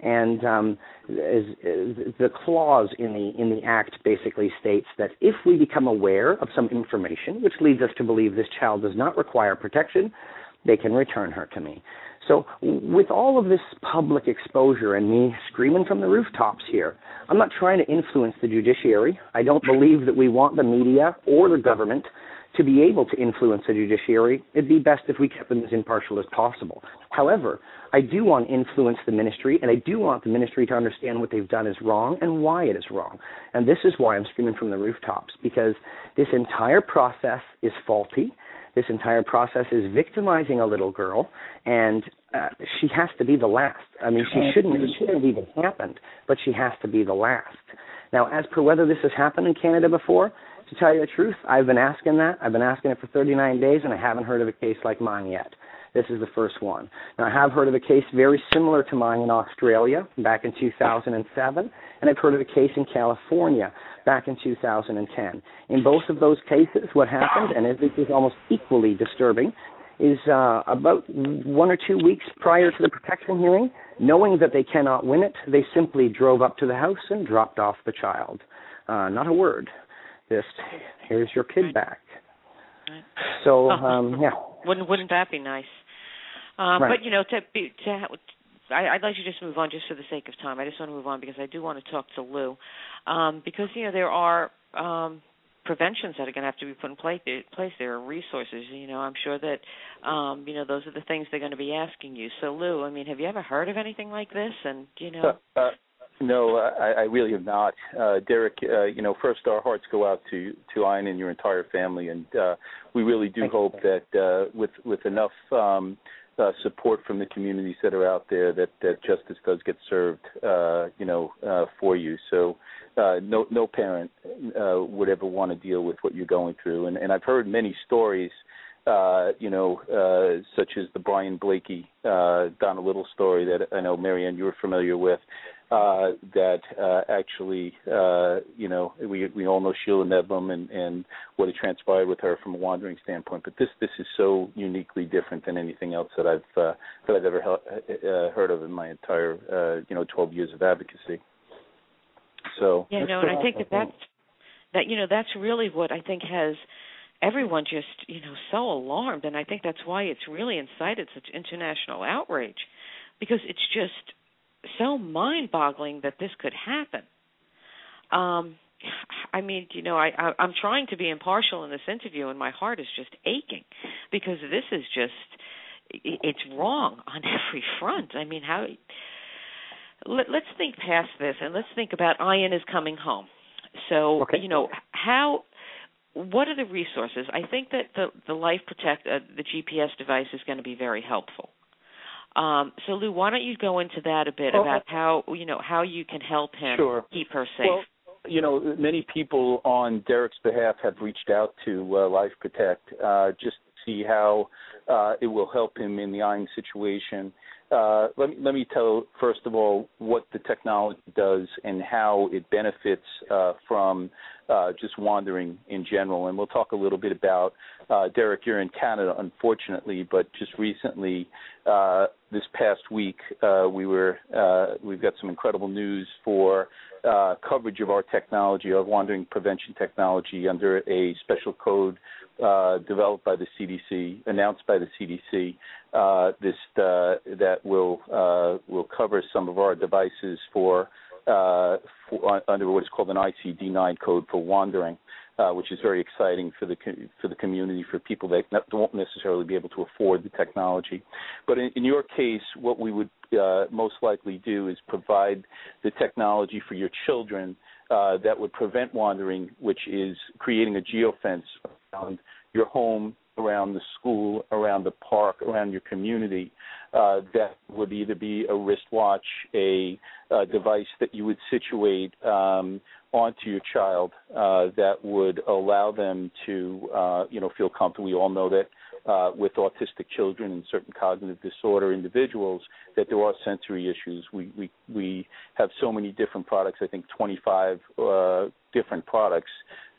And um, as, as the clause in the in the act basically states that if we become aware of some information which leads us to believe this child does not require protection, they can return her to me. So, with all of this public exposure and me screaming from the rooftops here, I'm not trying to influence the judiciary. I don't believe that we want the media or the government to be able to influence the judiciary, it'd be best if we kept them as impartial as possible. However, I do want to influence the ministry, and I do want the ministry to understand what they've done is wrong and why it is wrong. And this is why I'm screaming from the rooftops, because this entire process is faulty. This entire process is victimizing a little girl, and uh, she has to be the last. I mean, she shouldn't. It shouldn't have even happened, but she has to be the last. Now, as per whether this has happened in Canada before, to tell you the truth, I've been asking that. I've been asking it for 39 days, and I haven't heard of a case like mine yet. This is the first one. Now, I have heard of a case very similar to mine in Australia back in 2007, and I've heard of a case in California back in 2010. In both of those cases, what happened, and this is almost equally disturbing, is uh, about one or two weeks prior to the protection hearing, knowing that they cannot win it, they simply drove up to the house and dropped off the child. Uh, not a word. Just here's your kid back. Right. So <laughs> um, yeah. Wouldn't wouldn't that be nice? Um, right. But you know, to be to I, I'd like to just move on just for the sake of time. I just want to move on because I do want to talk to Lou, um, because you know there are um, preventions that are going to have to be put in place. Place there are resources. You know, I'm sure that um, you know those are the things they're going to be asking you. So Lou, I mean, have you ever heard of anything like this? And you know, uh, uh, no, I, I really have not. Uh, Derek, uh, you know, first our hearts go out to to Ayn and your entire family, and uh, we really do Thank hope you. that uh, with with enough um, uh, support from the communities that are out there that that justice does get served, uh, you know, uh, for you. So uh, no no parent uh, would ever want to deal with what you're going through, and and I've heard many stories. Uh, you know, uh, such as the Brian Blakey, uh, Donna Little story that I know Marianne you're familiar with, uh, that uh, actually, uh, you know, we we all know Sheila Nedlum and and what had transpired with her from a wandering standpoint. But this this is so uniquely different than anything else that I've uh, that I've ever he- uh, heard of in my entire uh, you know 12 years of advocacy. So yeah, no, and I think that that's that you know that's really what I think has everyone just you know so alarmed, and I think that's why it's really incited such international outrage because it's just so mind-boggling that this could happen. Um, I mean, you know, I, I I'm trying to be impartial in this interview, and my heart is just aching because this is just it's wrong on <laughs> every front. I mean, how? Let, let's think past this, and let's think about Ayn is coming home. So, okay. you know, how? What are the resources? I think that the the Life Protect, uh, the GPS device, is going to be very helpful. Um, so Lou, why don't you go into that a bit Oh, about how you know how you can help him Sure. keep her safe? Well, you know, many people on Derek's behalf have reached out to uh, Life Protect uh, just to see how uh, it will help him in the Ayn situation. Uh, let me let me tell first of all what the technology does and how it benefits uh, from uh, just wandering in general, and we'll talk a little bit about uh, Derek. You're in Canada, unfortunately, but just recently, uh, this past week, uh, we were uh, we've got some incredible news for uh, coverage of our technology, our wandering prevention technology, under a special code uh, developed by the CDC, announced by the CDC. Uh, this uh, that will uh, will cover some of our devices for, uh, for under what is called an ICD-9 code for wandering. Uh, which is very exciting for the for the community, for people that won't necessarily be able to afford the technology. But in, in your case, what we would most likely do is provide the technology for your children that would prevent wandering, which is creating a geofence around your home, around the school, around the park, around your community. Uh, that would either be a wristwatch, a, a device that you would situate um, onto your child uh, that would allow them to, uh, you know, feel comfortable. We all know that uh, with autistic children and certain cognitive disorder individuals that there are sensory issues. We we we have so many different products. I think 25 uh, different products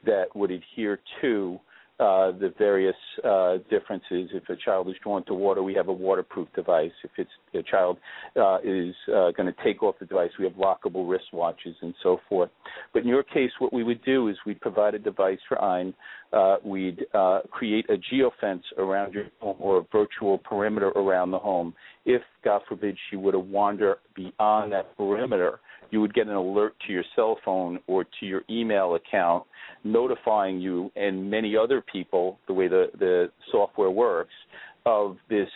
that would adhere to uh, the various uh, differences. If a child is drawn to water, we have a waterproof device. If it's a child uh, is uh, going to take off the device, we have lockable wristwatches and so forth. But in your case, what we would do is we'd provide a device for Ayn. Uh, we'd uh, create a geofence around your home or a virtual perimeter around the home. If, God forbid, she were to wander beyond that perimeter, you would get an alert to your cell phone or to your email account notifying you and many other people, the way the, the software works, of this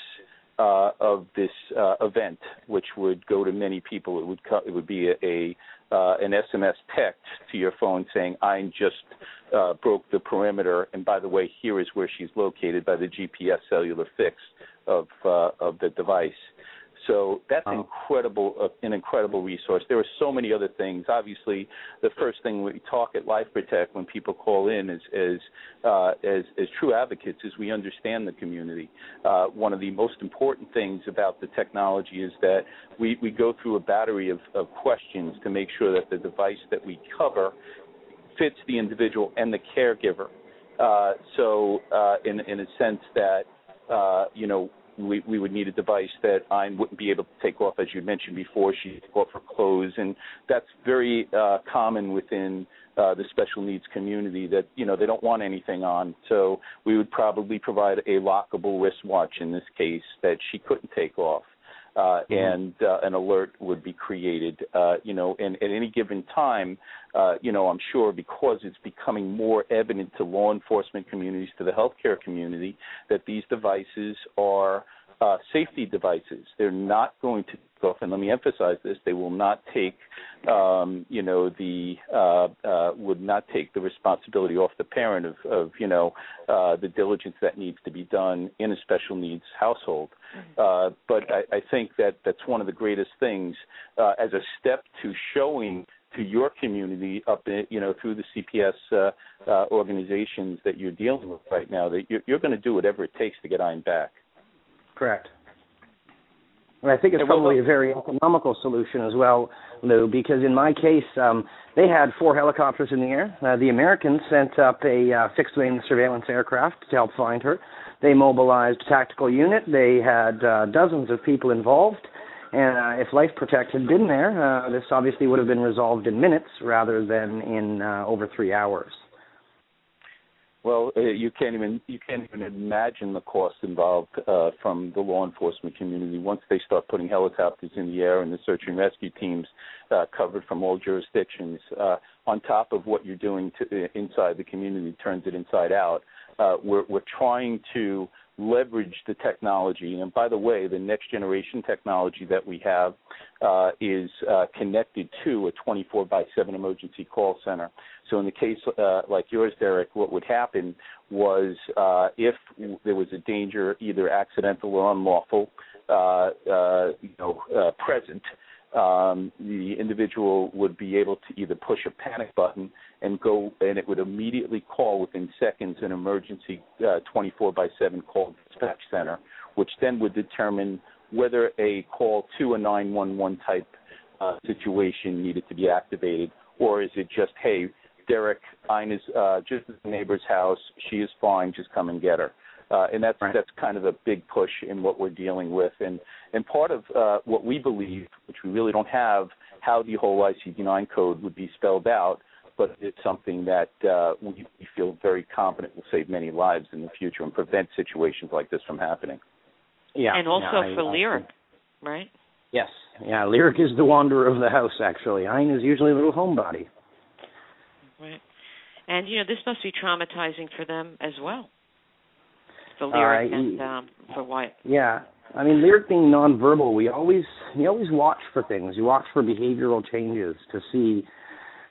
uh, of this uh, event, which would go to many people. It would co- it would be a, a uh, an SMS text to your phone saying, "I just uh, broke the perimeter, and by the way, here is where she's located by the GPS cellular fix of uh, of the device." So that's Oh. incredible, uh, an incredible resource. There are so many other things. Obviously, the first thing we talk at Life Protect when people call in is, as uh, as as true advocates is we understand the community. Uh, one of the most important things about the technology is that we we go through a battery of, of questions to make sure that the device that we cover fits the individual and the caregiver. Uh, so, uh, in in a sense that uh, you know we, we would need a device that I wouldn't be able to take off, as you mentioned before. She take off her clothes, and that's very uh, common within uh, the special needs community. That you know they don't want anything on, so we would probably provide a lockable wristwatch in this case that she couldn't take off. Uh, and uh, an alert would be created, uh, you know, and at any given time, uh, you know, I'm sure because it's becoming more evident to law enforcement communities, to the healthcare community, that these devices are uh, safety devices. They're not going to off. And let me emphasize this: they will not take, um, you know, the uh, uh, would not take the responsibility off the parent of, of you know, uh, the diligence that needs to be done in a special needs household. Uh, but I, I think that that's one of the greatest things uh, as a step to showing to your community up in, you know through the CPS uh, uh, organizations that you're dealing with right now that you're, you're going to do whatever it takes to get Ayn back. Correct. And I think it's probably a very economical solution as well, Lou, because in my case, um, they had four helicopters in the air. Uh, the Americans sent up a uh, fixed wing surveillance aircraft to help find her. They mobilized a tactical unit. They had uh, dozens of people involved. And uh, if Life Protect had been there, uh, this obviously would have been resolved in minutes rather than in uh, over three hours. Well, uh, you can't even you can't even imagine the cost involved uh, from the law enforcement community once they start putting helicopters in the air and the search and rescue teams uh, covered from all jurisdictions. Uh, on top of what you're doing to, uh, inside the community, turns it inside out. Uh, we're we're trying to leverage the technology. And by the way, the next generation technology that we have uh, is uh, connected to a 24 by 7 emergency call center. So in the case uh, like yours, Derek, what would happen was uh, if there was a danger, either accidental or unlawful, uh, uh, you know, present, um, the individual would be able to either push a panic button and go, and it would immediately call within seconds an emergency uh, 24 by 7 call dispatch center, which then would determine whether a call to a 911 type uh, situation needed to be activated, or is it just, hey, Derek, is uh, just at the neighbor's house. She is fine. Just come and get her. Uh, and that's right. that's kind of a big push in what we're dealing with. And and part of uh, what we believe, which we really don't have, how the whole ICD-9 code would be spelled out, but it's something that uh, we, we feel very confident will save many lives in the future and prevent situations like this from happening. Yeah, and also yeah, for Lyric, I, right? Yes, yeah. Lyric is the wanderer of the house. Actually, Ayn is usually a little homebody. Right, and you know this must be traumatizing for them as well for lyric uh, and um, for Wyatt. Yeah, I mean, lyric being nonverbal, we always we always watch for things. You watch for behavioral changes to see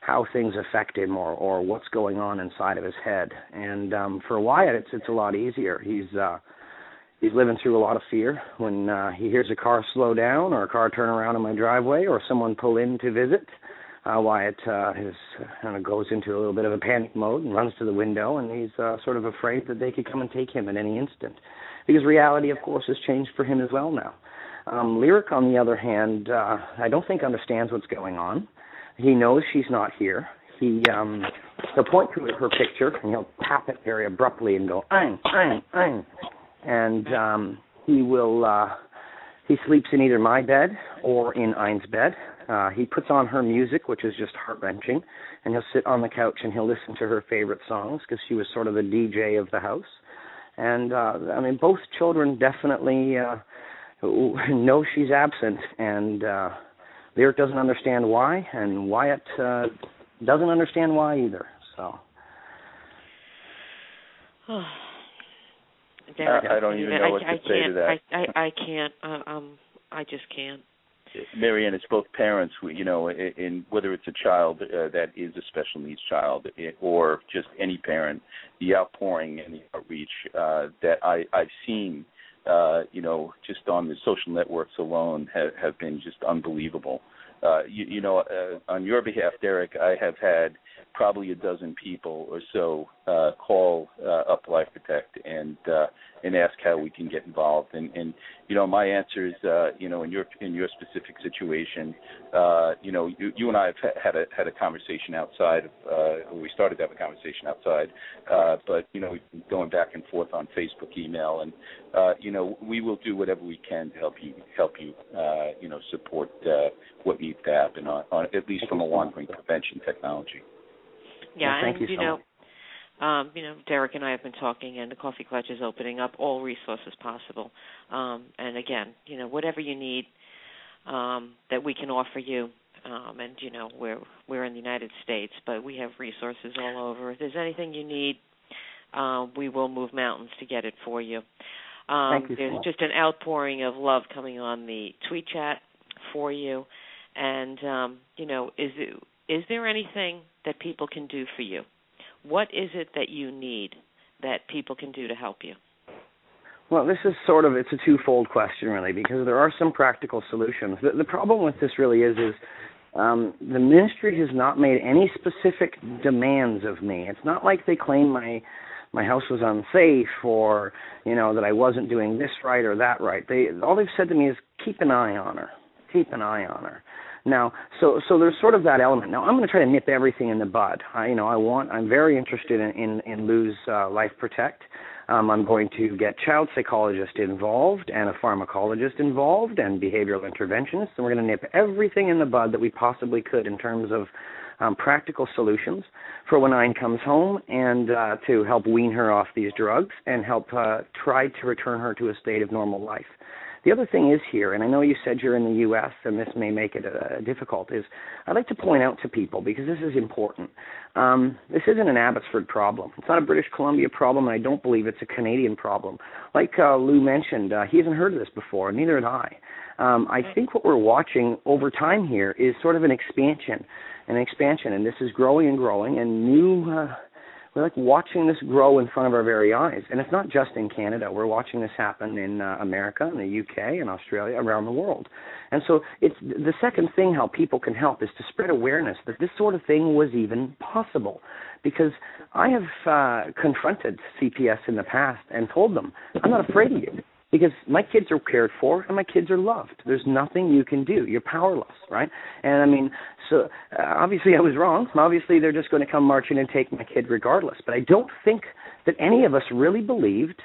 how things affect him or or what's going on inside of his head. And um for Wyatt, it's it's a lot easier. He's uh he's living through a lot of fear when uh he hears a car slow down or a car turn around in my driveway or someone pull in to visit uh, Wyatt uh, is kind of goes into a little bit of a panic mode and runs to the window, and he's uh, sort of afraid that they could come and take him at any instant, because reality, of course, has changed for him as well now. Um, Lyric, on the other hand, uh, I don't think understands what's going on. He knows she's not here. He um, he'll point to her picture and he'll tap it very abruptly and go, "Ayn, Ayn, Ayn," and um, he will. Uh, he sleeps in either my bed or in Ayn's bed. Uh, he puts on her music, which is just heart wrenching, and he'll sit on the couch and he'll listen to her favorite songs because she was sort of the DJ of the house. And uh, I mean, both children definitely uh, know she's absent, and uh, Lyric doesn't understand why, and Wyatt uh, doesn't understand why either. So. <sighs> Derek, I, I don't even know I, what I, to say to that. I, I, I can't. Uh, um, I just can't. Marianne, it's both parents, you know, in, whether it's a child uh, that is a special needs child or just any parent, the outpouring and the outreach uh, that I, I've seen, uh, you know, just on the social networks alone have, have been just unbelievable. Uh, you, you know, uh, on your behalf, Derek, I have had probably a dozen people or so uh, call uh, up Life Protect and uh, and ask how we can get involved. And, and you know, my answer is, uh, you know, in your in your specific situation, uh, you know, you, you and I have had a had a conversation outside. Of, uh, we started to have a conversation outside, uh, but you know, we've been going back and forth on Facebook, email, and uh, you know, we will do whatever we can to help you help you, uh, you know, support uh, what needs to happen on, on at least from a wandering prevention technology. Yeah, well, thank and you, you so know, um, you know, Derek and I have been talking, and the Coffee Klatch is opening up all resources possible. Um, and again, you know, whatever you need um, that we can offer you. Um, and you know, we're we're in the United States, but we have resources all over. If there's anything you need, um, we will move mountains to get it for you. Um, Thank you there's so just an outpouring of love coming on the tweet chat for you, and um, you know, is it is there anything that people can do for you? What is it that you need that people can do to help you? Well, this is sort of it's a twofold question really because there are some practical solutions. The, the problem with this really is is um, the ministry has not made any specific demands of me. It's not like they claim my my house was unsafe or you know that I wasn't doing this right or that right. They all they've said to me is keep an eye on her, keep an eye on her. Now, so so there's sort of that element. Now I'm going to try to nip everything in the bud. I, you know, I want. I'm very interested in in, in Lou's uh, Life Protect. Um, I'm going to get child psychologist involved and a pharmacologist involved and behavioral interventionist, and we're going to nip everything in the bud that we possibly could in terms of um, practical solutions for when Ayn comes home and uh, to help wean her off these drugs and help uh, try to return her to a state of normal life. The other thing is here, and I know you said you're in the U.S. and this may make it uh, difficult, is I'd like to point out to people because this is important. Um, this isn't an Abbotsford problem. It's not a British Columbia problem, and I don't believe it's a Canadian problem. Like uh, Lou mentioned, uh, he hasn't heard of this before, neither had I. Um, I think what we're watching over time here is sort of an expansion, an expansion, and this is growing and growing, and new. Uh, we're like watching this grow in front of our very eyes. And it's not just in Canada. We're watching this happen in uh, America, in the UK, in Australia, around the world. And so it's the second thing how people can help is to spread awareness that this sort of thing was even possible. Because I have uh, confronted CPS in the past and told them, I'm not afraid of you because my kids are cared for and my kids are loved. There's nothing you can do. You're powerless, right? And I mean, so uh, obviously I was wrong. Obviously they're just going to come marching and take my kid regardless. But I don't think that any of us really believed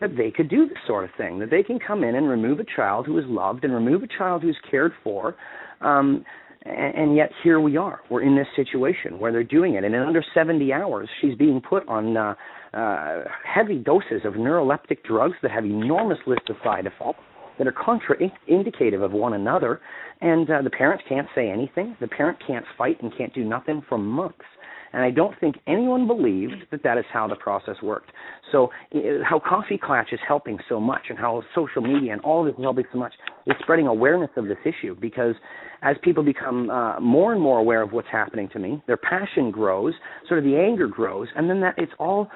that they could do this sort of thing. That they can come in and remove a child who is loved and remove a child who's cared for. Um, and, and yet here we are. We're in this situation where they're doing it, and in under 70 hours, she's being put on uh, uh, heavy doses of neuroleptic drugs that have enormous lists of side effects that are contraindicative of one another, and uh, the parents can't say anything. The parent can't fight and can't do nothing for months. And I don't think anyone believed that that is how the process worked. So, how Coffee Klatch is helping so much, and how social media and all this is helping so much, is spreading awareness of this issue. Because as people become uh, more and more aware of what's happening to me, their passion grows, sort of the anger grows, and then that it's all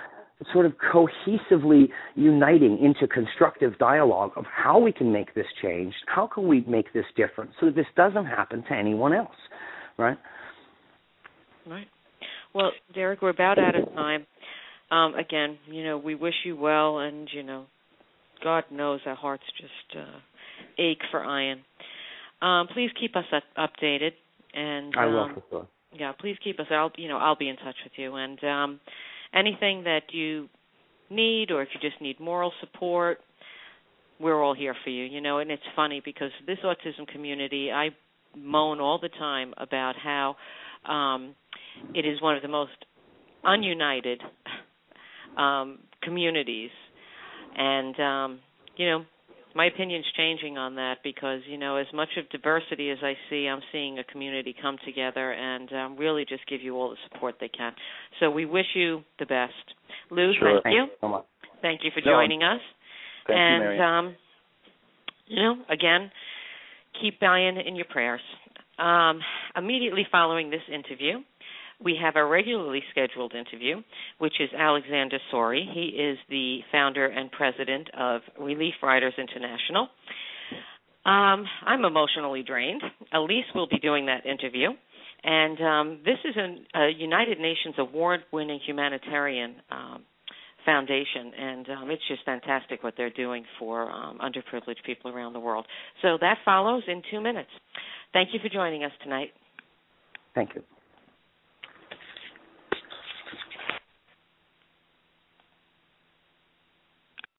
sort of cohesively uniting into constructive dialogue of how we can make this change, how can we make this different so that this doesn't happen to anyone else, right? Right. Well, Derek, we're about out of time. Um, again, you know, we wish you well, and you know, God knows our hearts just uh, ache for Ayn. Um, please keep us up- updated, and I will um, for sure. Yeah, please keep us. I'll, you know, I'll be in touch with you, and um, anything that you need, or if you just need moral support, we're all here for you. You know, and it's funny because this autism community, I moan all the time about how um, it is one of the most ununited <laughs> um, communities, and um, you know, my opinion's changing on that because you know, as much of diversity as I see, I'm seeing a community come together and um, really just give you all the support they can. So we wish you the best, Lou. Sure. Thank you. Thank you so much. Thank you for No, joining us. Thank and you, Mary. um, you know, again, keep Ayn in your prayers. Um, immediately following this interview, we have a regularly scheduled interview, which is Alexander Souri. He is the founder and president of Relief Riders International. Um, I'm emotionally drained. Elise will be doing that interview. And um, this is an, a United Nations award winning humanitarian um, foundation, and um, it's just fantastic what they're doing for um, underprivileged people around the world. So that follows in two minutes. Thank you for joining us tonight. Thank you.